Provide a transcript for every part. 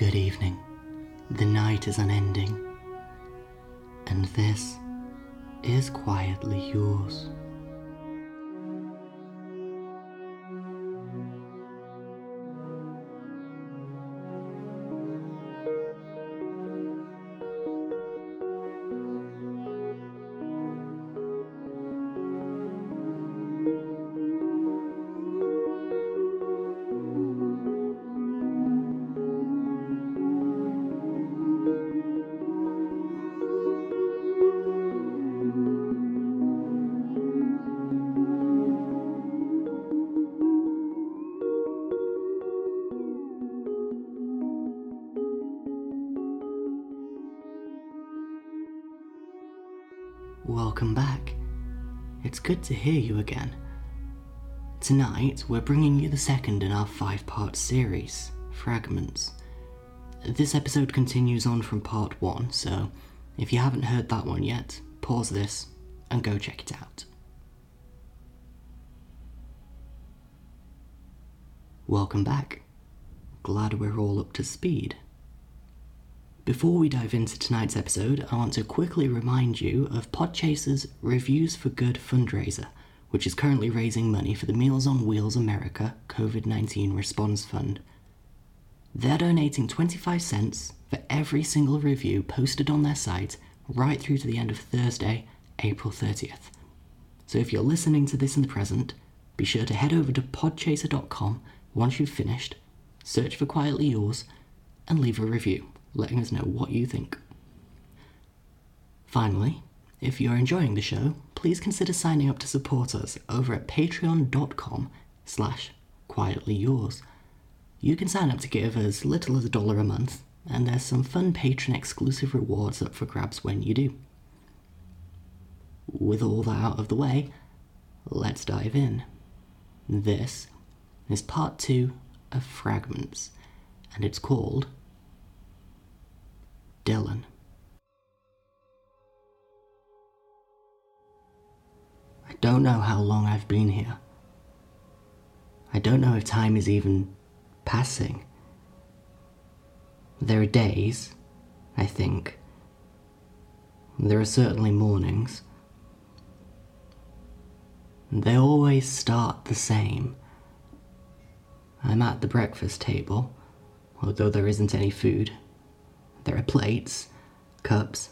Good evening. The night is unending, and this is quietly yours. Welcome back. It's good to hear you again. Tonight, we're bringing you the second in our five part series, Fragments. This episode continues on from part one, so if you haven't heard that one yet, pause this and go check it out. Welcome back. Glad we're all up to speed. Before we dive into tonight's episode, I want to quickly remind you of Podchaser's Reviews for Good fundraiser, which is currently raising money for the Meals on Wheels America COVID 19 Response Fund. They're donating 25 cents for every single review posted on their site right through to the end of Thursday, April 30th. So if you're listening to this in the present, be sure to head over to podchaser.com once you've finished, search for Quietly Yours, and leave a review letting us know what you think. Finally, if you're enjoying the show, please consider signing up to support us over at patreon.com slash quietly yours. You can sign up to give as little as a dollar a month, and there's some fun patron exclusive rewards up for grabs when you do. With all that out of the way, let's dive in. This is part two of Fragments, and it's called Dylan. I don't know how long I've been here. I don't know if time is even passing. There are days, I think. There are certainly mornings. They always start the same. I'm at the breakfast table, although there isn't any food. There are plates, cups,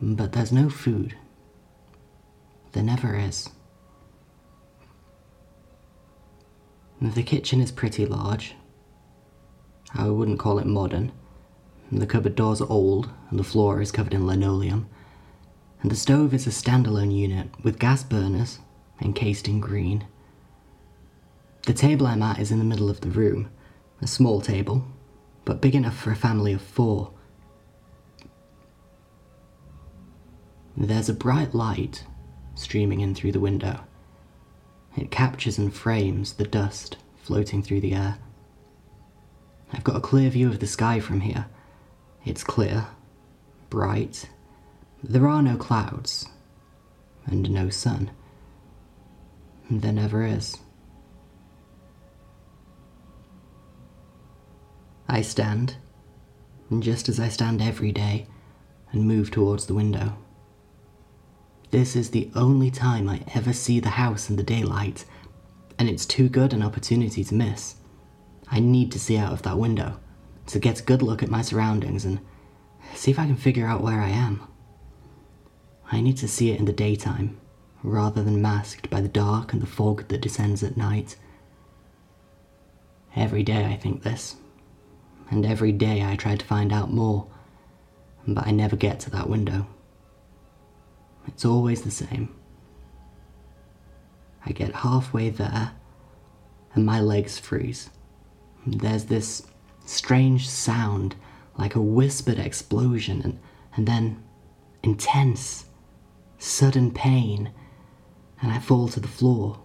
but there's no food. There never is. The kitchen is pretty large. I wouldn't call it modern. The cupboard doors are old, and the floor is covered in linoleum. And the stove is a standalone unit with gas burners encased in green. The table I'm at is in the middle of the room, a small table, but big enough for a family of four. There's a bright light streaming in through the window. It captures and frames the dust floating through the air. I've got a clear view of the sky from here. It's clear, bright. There are no clouds, and no sun. There never is. I stand, just as I stand every day, and move towards the window. This is the only time I ever see the house in the daylight, and it's too good an opportunity to miss. I need to see out of that window to get a good look at my surroundings and see if I can figure out where I am. I need to see it in the daytime, rather than masked by the dark and the fog that descends at night. Every day I think this, and every day I try to find out more, but I never get to that window. It's always the same. I get halfway there, and my legs freeze. There's this strange sound, like a whispered explosion, and, and then intense, sudden pain, and I fall to the floor.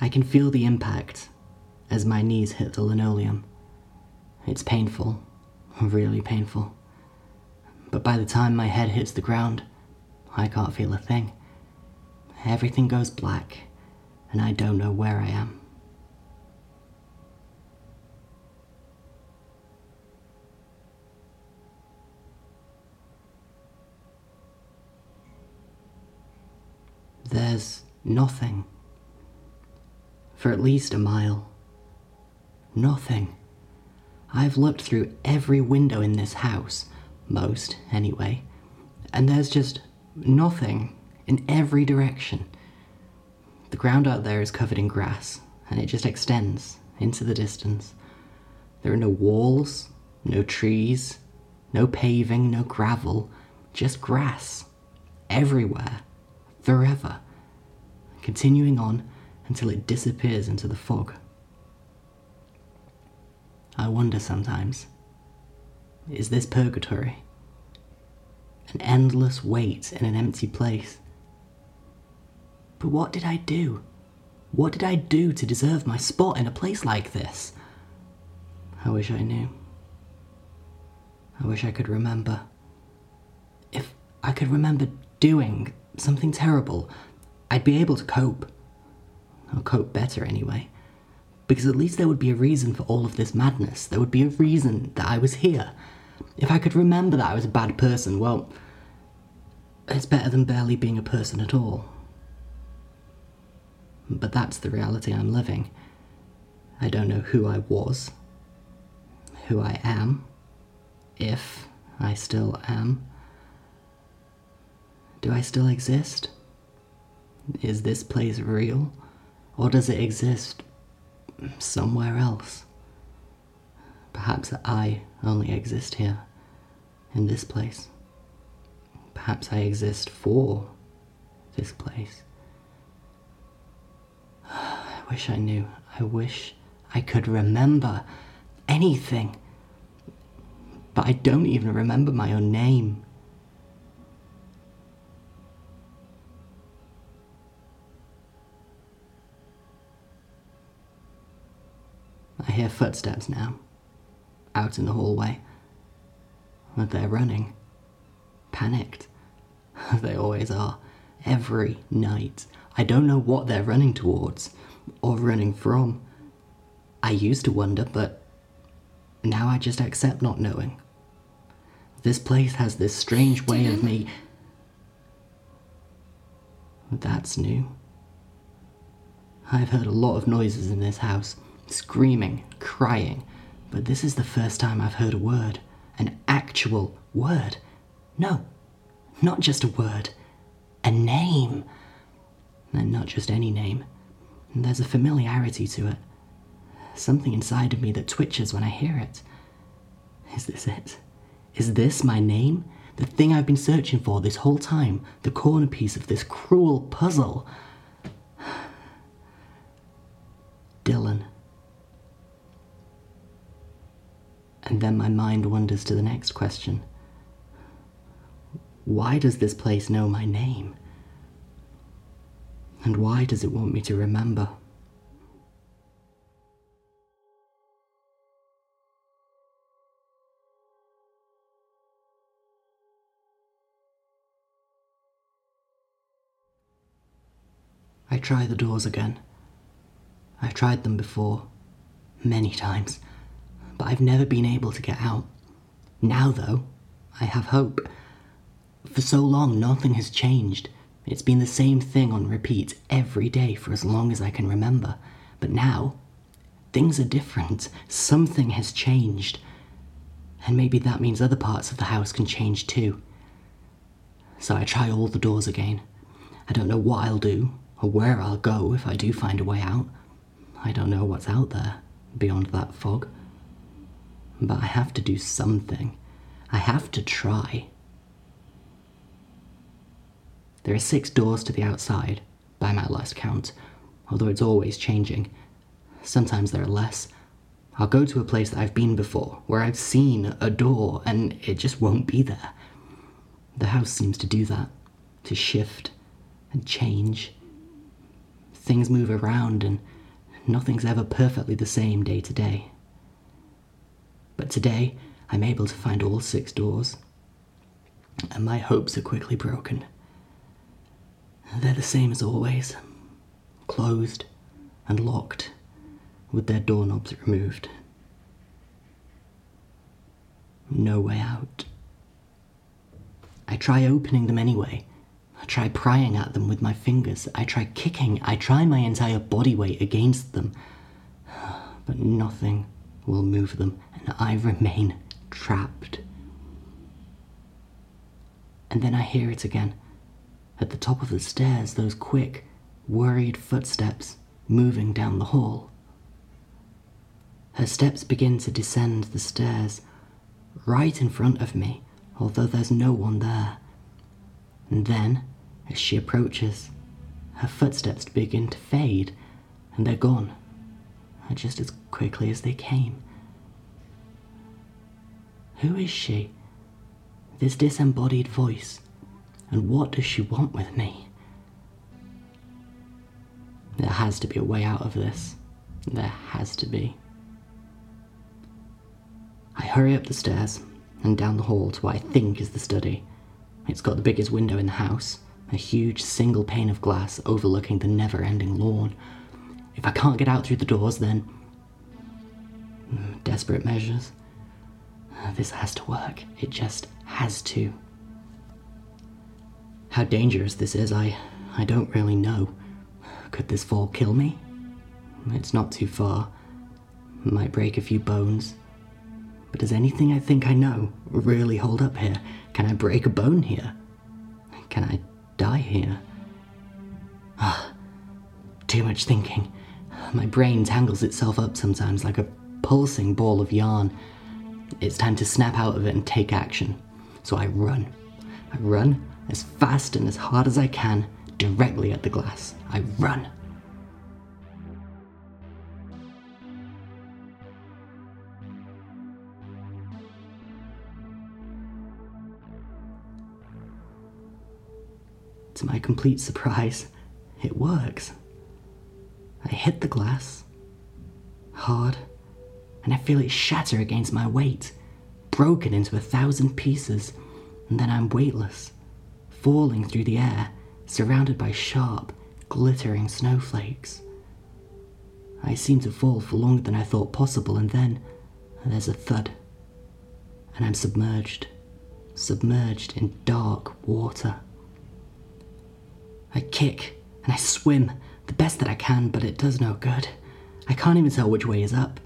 I can feel the impact as my knees hit the linoleum. It's painful, really painful but by the time my head hits the ground, I can't feel a thing. Everything goes black, and I don't know where I am. There's nothing. For at least a mile. Nothing. I've looked through every window in this house, most anyway, and there's just nothing in every direction. The ground out there is covered in grass, and it just extends into the distance. There are no walls, no trees, no paving, no gravel, just grass. Everywhere. Forever. Continuing on until it disappears into the fog. I wonder sometimes is this purgatory? An endless wait in an empty place. But what did I do? What did I do to deserve my spot in a place like this? I wish I knew. I wish I could remember. If I could remember doing something terrible, I'd be able to cope. Or cope better, anyway. Because at least there would be a reason for all of this madness. There would be a reason that I was here. If I could remember that I was a bad person, well, it's better than barely being a person at all. But that's the reality I'm living. I don't know who I was, who I am, if I still am. Do I still exist? Is this place real? Or does it exist somewhere else? Perhaps I only exist here, in this place. Perhaps I exist for this place. I wish I knew. I wish I could remember anything. But I don't even remember my own name. I hear footsteps now, out in the hallway. But they're running. Panicked. they always are. Every night. I don't know what they're running towards, or running from. I used to wonder, but now I just accept not knowing. This place has this strange way of me. That's new. I've heard a lot of noises in this house screaming, crying, but this is the first time I've heard a word. An actual word. No, not just a word. A name. And not just any name. There's a familiarity to it. Something inside of me that twitches when I hear it. Is this it? Is this my name? The thing I've been searching for this whole time? The corner piece of this cruel puzzle? Dylan. And then my mind wanders to the next question Why does this place know my name? And why does it want me to remember? I try the doors again. I've tried them before, many times, but I've never been able to get out. Now, though, I have hope. For so long, nothing has changed. It's been the same thing on repeat every day for as long as I can remember. But now, things are different. Something has changed. And maybe that means other parts of the house can change too. So I try all the doors again. I don't know what I'll do or where I'll go if I do find a way out. I don't know what's out there beyond that fog. But I have to do something. I have to try. There are six doors to the outside, by my last count, although it's always changing. Sometimes there are less. I'll go to a place that I've been before, where I've seen a door, and it just won't be there. The house seems to do that, to shift and change. Things move around, and nothing's ever perfectly the same day to day. But today, I'm able to find all six doors, and my hopes are quickly broken. They're the same as always closed and locked, with their doorknobs removed. No way out. I try opening them anyway. I try prying at them with my fingers. I try kicking. I try my entire body weight against them. But nothing will move them, and I remain trapped. And then I hear it again. At the top of the stairs, those quick, worried footsteps moving down the hall. Her steps begin to descend the stairs, right in front of me, although there's no one there. And then, as she approaches, her footsteps begin to fade, and they're gone, uh, just as quickly as they came. Who is she? This disembodied voice, and what does she want with me? There has to be a way out of this. There has to be. I hurry up the stairs and down the hall to what I think is the study. It's got the biggest window in the house, a huge single pane of glass overlooking the never ending lawn. If I can't get out through the doors, then. Hmm, desperate measures. This has to work. It just has to. How dangerous this is, I, I don't really know. Could this fall kill me? It's not too far. Might break a few bones. But does anything I think I know really hold up here? Can I break a bone here? Can I die here? Ah, too much thinking. My brain tangles itself up sometimes like a pulsing ball of yarn. It's time to snap out of it and take action. So I run. I run as fast and as hard as I can, directly at the glass. I run. To my complete surprise, it works. I hit the glass hard, and I feel it shatter against my weight, broken into a thousand pieces, and then I'm weightless, falling through the air, surrounded by sharp, glittering snowflakes. I seem to fall for longer than I thought possible, and then there's a thud, and I'm submerged, submerged in dark water. I kick and I swim the best that I can, but it does no good. I can't even tell which way is up.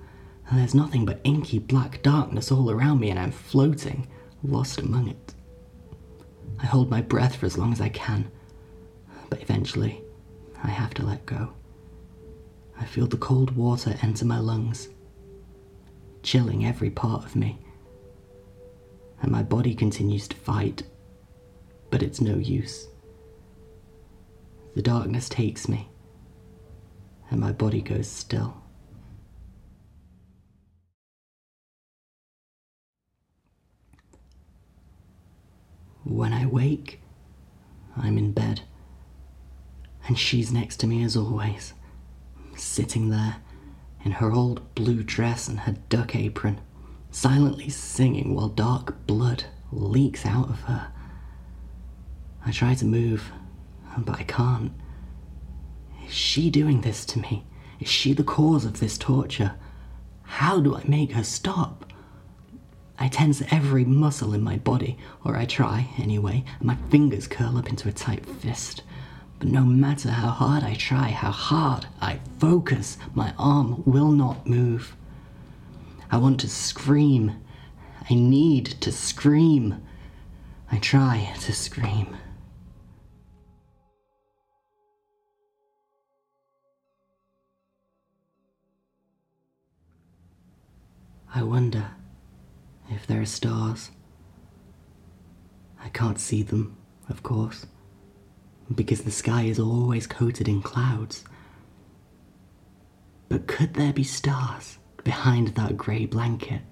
There's nothing but inky black darkness all around me, and I'm floating, lost among it. I hold my breath for as long as I can, but eventually, I have to let go. I feel the cold water enter my lungs, chilling every part of me. And my body continues to fight, but it's no use. The darkness takes me, and my body goes still. When I wake, I'm in bed, and she's next to me as always, sitting there in her old blue dress and her duck apron, silently singing while dark blood leaks out of her. I try to move, but I can't. Is she doing this to me? Is she the cause of this torture? How do I make her stop? I tense every muscle in my body, or I try anyway, and my fingers curl up into a tight fist. But no matter how hard I try, how hard I focus, my arm will not move. I want to scream. I need to scream. I try to scream. I wonder if there are stars. I can't see them, of course, because the sky is always coated in clouds. But could there be stars behind that grey blanket?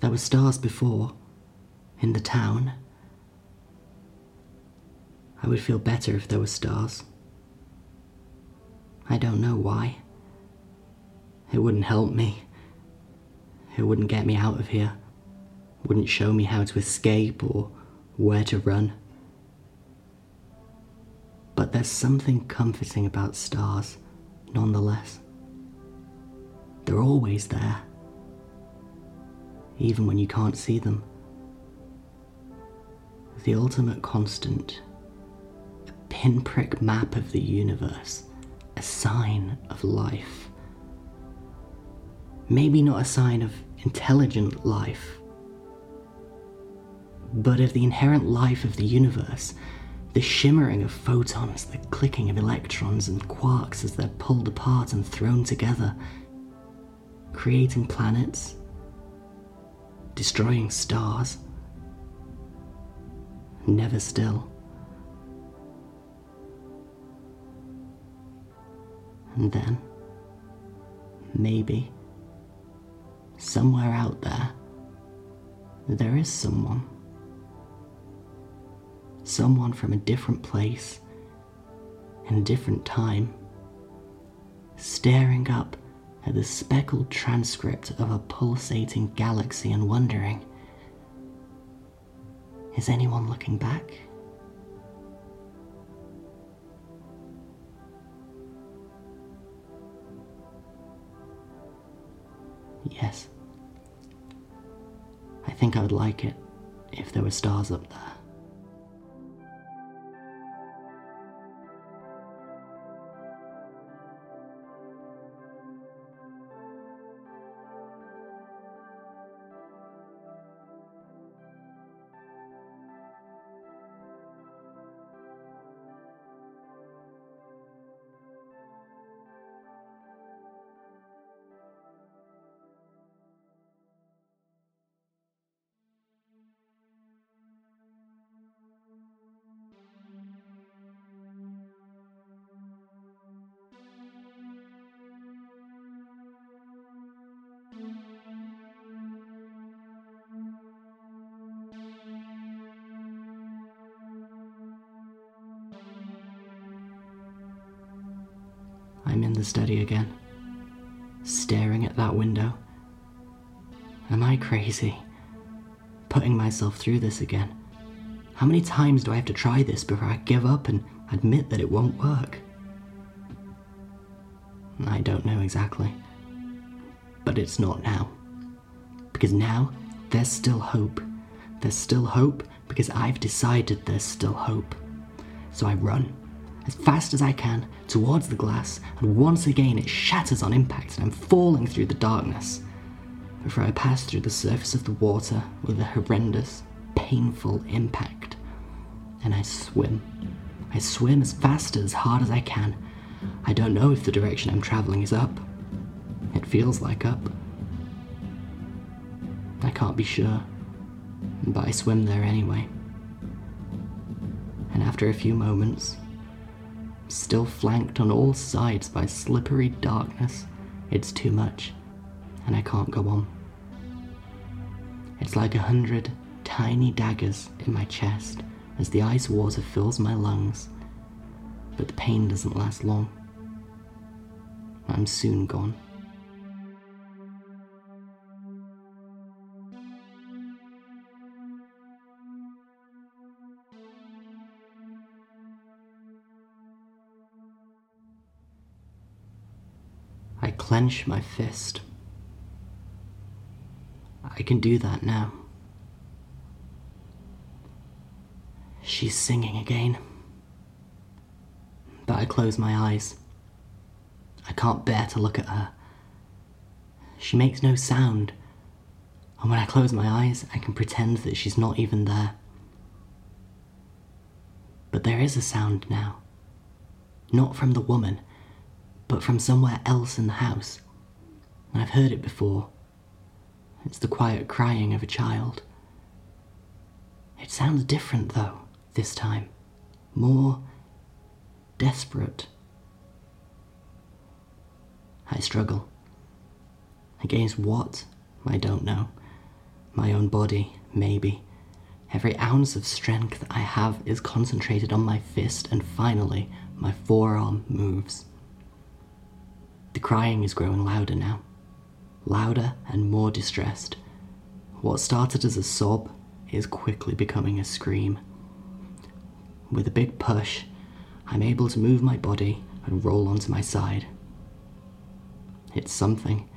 There were stars before, in the town. I would feel better if there were stars. I don't know why. It wouldn't help me. It wouldn't get me out of here, wouldn't show me how to escape or where to run. But there's something comforting about stars, nonetheless. They're always there, even when you can't see them. The ultimate constant a pinprick map of the universe, a sign of life. Maybe not a sign of intelligent life, but of the inherent life of the universe, the shimmering of photons, the clicking of electrons and quarks as they're pulled apart and thrown together, creating planets, destroying stars, never still. And then, maybe, somewhere out there, there is someone. Someone from a different place, in a different time, staring up at the speckled transcript of a pulsating galaxy and wondering is anyone looking back? Yes. I think I would like it if there were stars up there. I'm in the study again, staring at that window. Am I crazy? Putting myself through this again. How many times do I have to try this before I give up and admit that it won't work? I don't know exactly. But it's not now. Because now, there's still hope. There's still hope because I've decided there's still hope. So I run as fast as I can towards the glass, and once again it shatters on impact and I'm falling through the darkness. Before I pass through the surface of the water with a horrendous, painful impact. And I swim. I swim as fast as hard as I can. I don't know if the direction I'm traveling is up. It feels like up. I can't be sure, but I swim there anyway. And after a few moments, still flanked on all sides by slippery darkness, it's too much, and I can't go on. It's like a hundred tiny daggers in my chest as the ice water fills my lungs, but the pain doesn't last long. I'm soon gone. I clench my fist. I can do that now. She's singing again. But I close my eyes. I can't bear to look at her. She makes no sound, and when I close my eyes, I can pretend that she's not even there. But there is a sound now. Not from the woman, but from somewhere else in the house. I've heard it before. It's the quiet crying of a child. It sounds different, though, this time. More desperate. I struggle. Against what? I don't know. My own body, maybe. Every ounce of strength I have is concentrated on my fist, and finally, my forearm moves. The crying is growing louder now, louder and more distressed. What started as a sob is quickly becoming a scream. With a big push, I'm able to move my body and roll onto my side. It's something.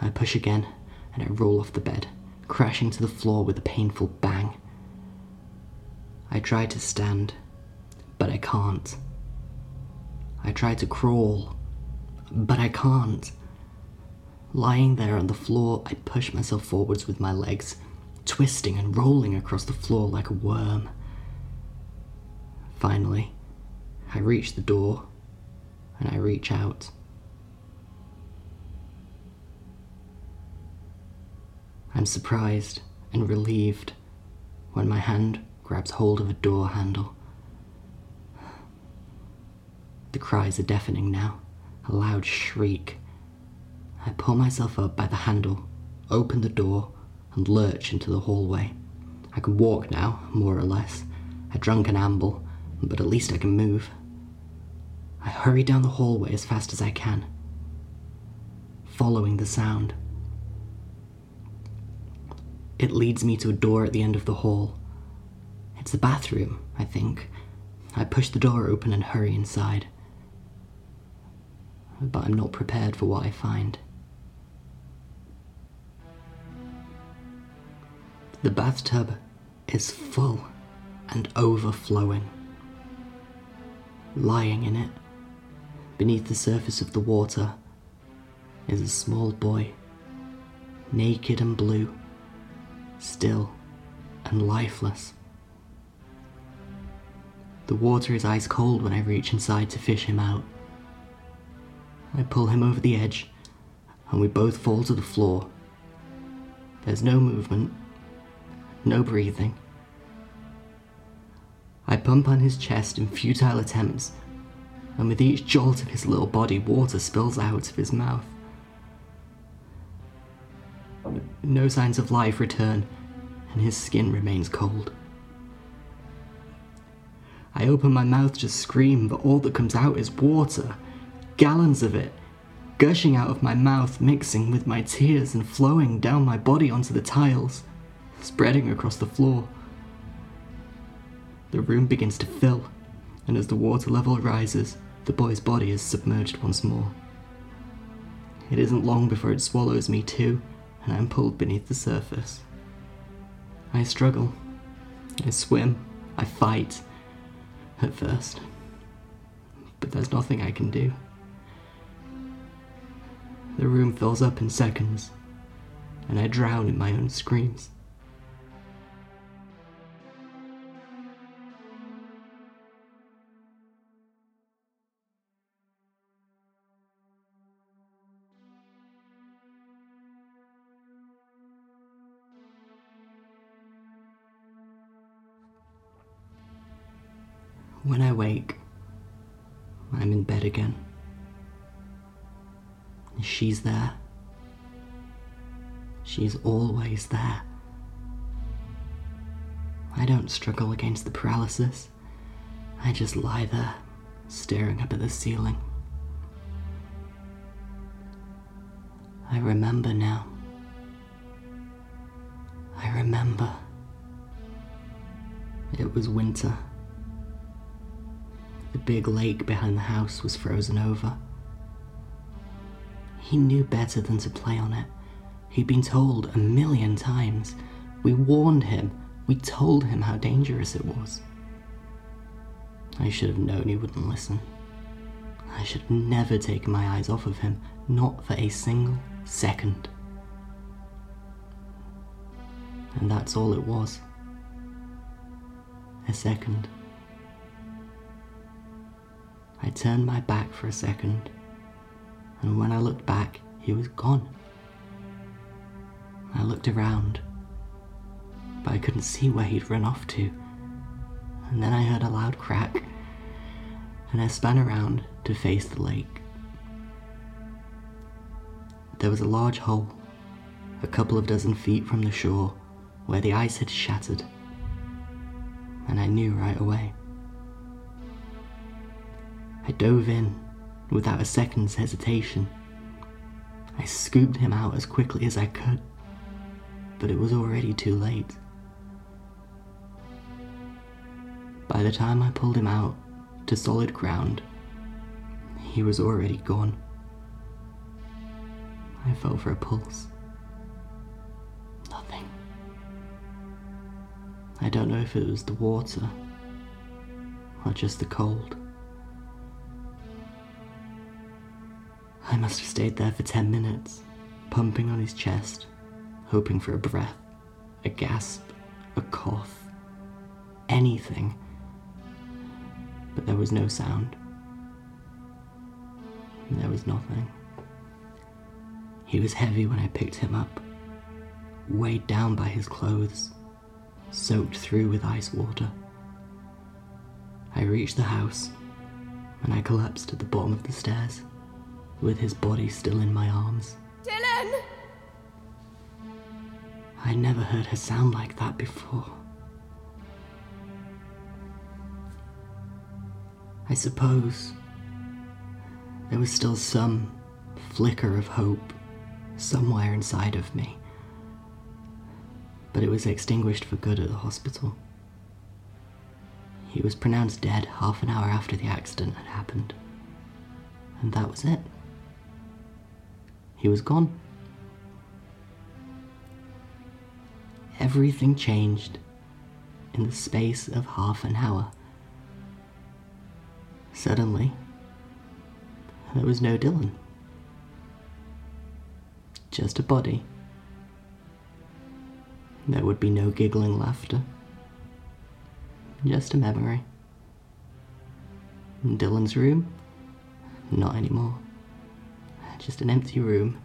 I push again and I roll off the bed, crashing to the floor with a painful bang. I try to stand, but I can't. I try to crawl, but I can't. Lying there on the floor, I push myself forwards with my legs, twisting and rolling across the floor like a worm. Finally, I reach the door and I reach out. I'm surprised and relieved when my hand grabs hold of a door handle. The cries are deafening now, a loud shriek. I pull myself up by the handle, open the door, and lurch into the hallway. I can walk now, more or less, a drunken amble, but at least I can move. I hurry down the hallway as fast as I can, following the sound. It leads me to a door at the end of the hall. It's the bathroom, I think. I push the door open and hurry inside. But I'm not prepared for what I find. The bathtub is full and overflowing. Lying in it, beneath the surface of the water, is a small boy, naked and blue, still and lifeless. The water is ice cold when I reach inside to fish him out. I pull him over the edge, and we both fall to the floor. There's no movement, no breathing. I pump on his chest in futile attempts, and with each jolt of his little body, water spills out of his mouth. No signs of life return, and his skin remains cold. I open my mouth to scream, but all that comes out is water. Gallons of it, gushing out of my mouth, mixing with my tears and flowing down my body onto the tiles, spreading across the floor. The room begins to fill, and as the water level rises, the boy's body is submerged once more. It isn't long before it swallows me too, and I'm pulled beneath the surface. I struggle. I swim. I fight at first. But there's nothing I can do. The room fills up in seconds, and I drown in my own screams. When I wake, I'm in bed again. She's there. She's always there. I don't struggle against the paralysis. I just lie there, staring up at the ceiling. I remember now. I remember. It was winter. The big lake behind the house was frozen over. He knew better than to play on it. He'd been told a million times. We warned him. We told him how dangerous it was. I should have known he wouldn't listen. I should have never taken my eyes off of him, not for a single second. And that's all it was. A second. I turned my back for a second, and when I looked back, he was gone. I looked around, but I couldn't see where he'd run off to. And then I heard a loud crack, and I spun around to face the lake. There was a large hole, a couple of dozen feet from the shore, where the ice had shattered, and I knew right away. I dove in without a second's hesitation. I scooped him out as quickly as I could, but it was already too late. By the time I pulled him out to solid ground, he was already gone. I felt for a pulse. Nothing. I don't know if it was the water or just the cold. I must have stayed there for ten minutes, pumping on his chest, hoping for a breath, a gasp, a cough, anything. But there was no sound. There was nothing. He was heavy when I picked him up, weighed down by his clothes, soaked through with ice water. I reached the house and I collapsed at the bottom of the stairs with his body still in my arms. Dylan! I never heard her sound like that before. I suppose there was still some flicker of hope somewhere inside of me, but it was extinguished for good at the hospital. He was pronounced dead half an hour after the accident had happened, and that was it. He was gone. Everything changed in the space of half an hour. Suddenly, there was no Dylan. Just a body. There would be no giggling laughter. Just a memory. In Dylan's room? Not anymore. Just an empty room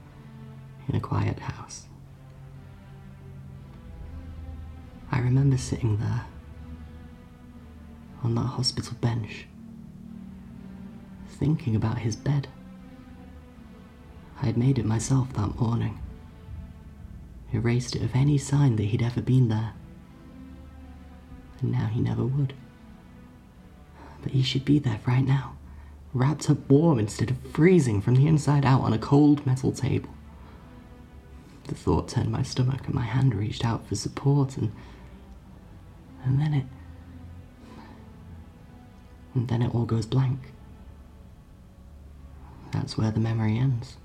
in a quiet house. I remember sitting there on that hospital bench, thinking about his bed. I had made it myself that morning, erased it of any sign that he'd ever been there, and now he never would. But he should be there right now, wrapped up warm instead of freezing from the inside out on a cold metal table. The thought turned my stomach, and my hand reached out for support, and and then it. And then it all goes blank. That's where the memory ends.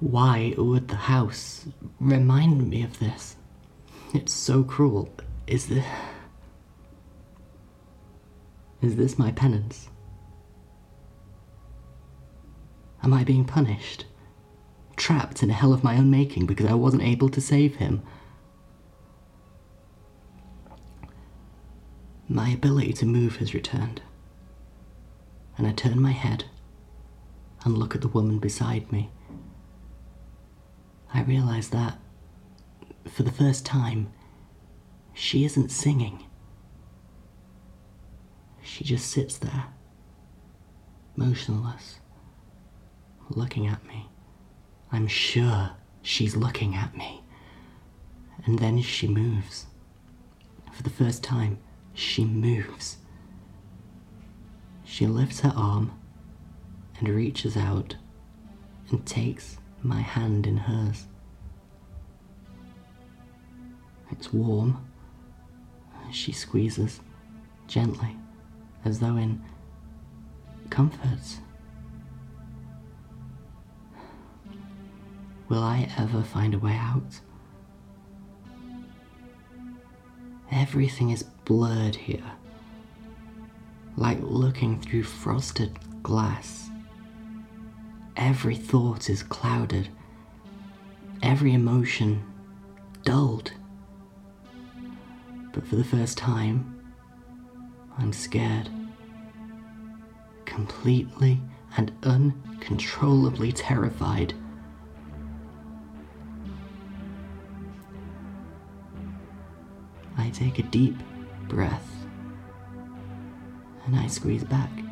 Why would the house remind me of this? It's so cruel. Is this. Is this my penance? Am I being punished? Trapped in a hell of my own making because I wasn't able to save him? My ability to move has returned. And I turn my head and look at the woman beside me. I realize that, for the first time, she isn't singing. She just sits there, motionless, looking at me. I'm sure she's looking at me. And then she moves. For the first time, she moves. She lifts her arm and reaches out and takes my hand in hers. It's warm. She squeezes gently, as though in comfort. Will I ever find a way out? Everything is blurred here, like looking through frosted glass. Every thought is clouded, every emotion dulled. But for the first time, I'm scared. Completely and uncontrollably terrified. I take a deep breath and I squeeze back.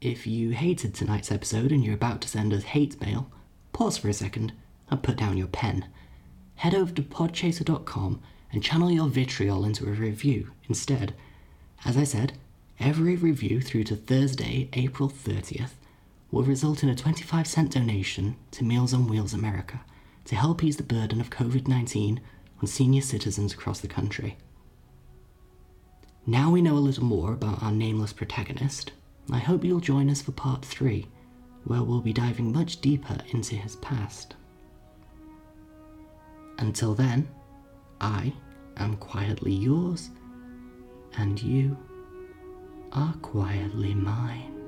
If you hated tonight's episode and you're about to send us hate mail, pause for a second and put down your pen. Head over to podchaser.com and channel your vitriol into a review instead. As I said, every review through to Thursday, April 30th, will result in a 25 cent donation to Meals on Wheels America to help ease the burden of COVID 19 on senior citizens across the country. Now we know a little more about our nameless protagonist, I hope you'll join us for part 3, where we'll be diving much deeper into his past. Until then, I am quietly yours, and you are quietly mine.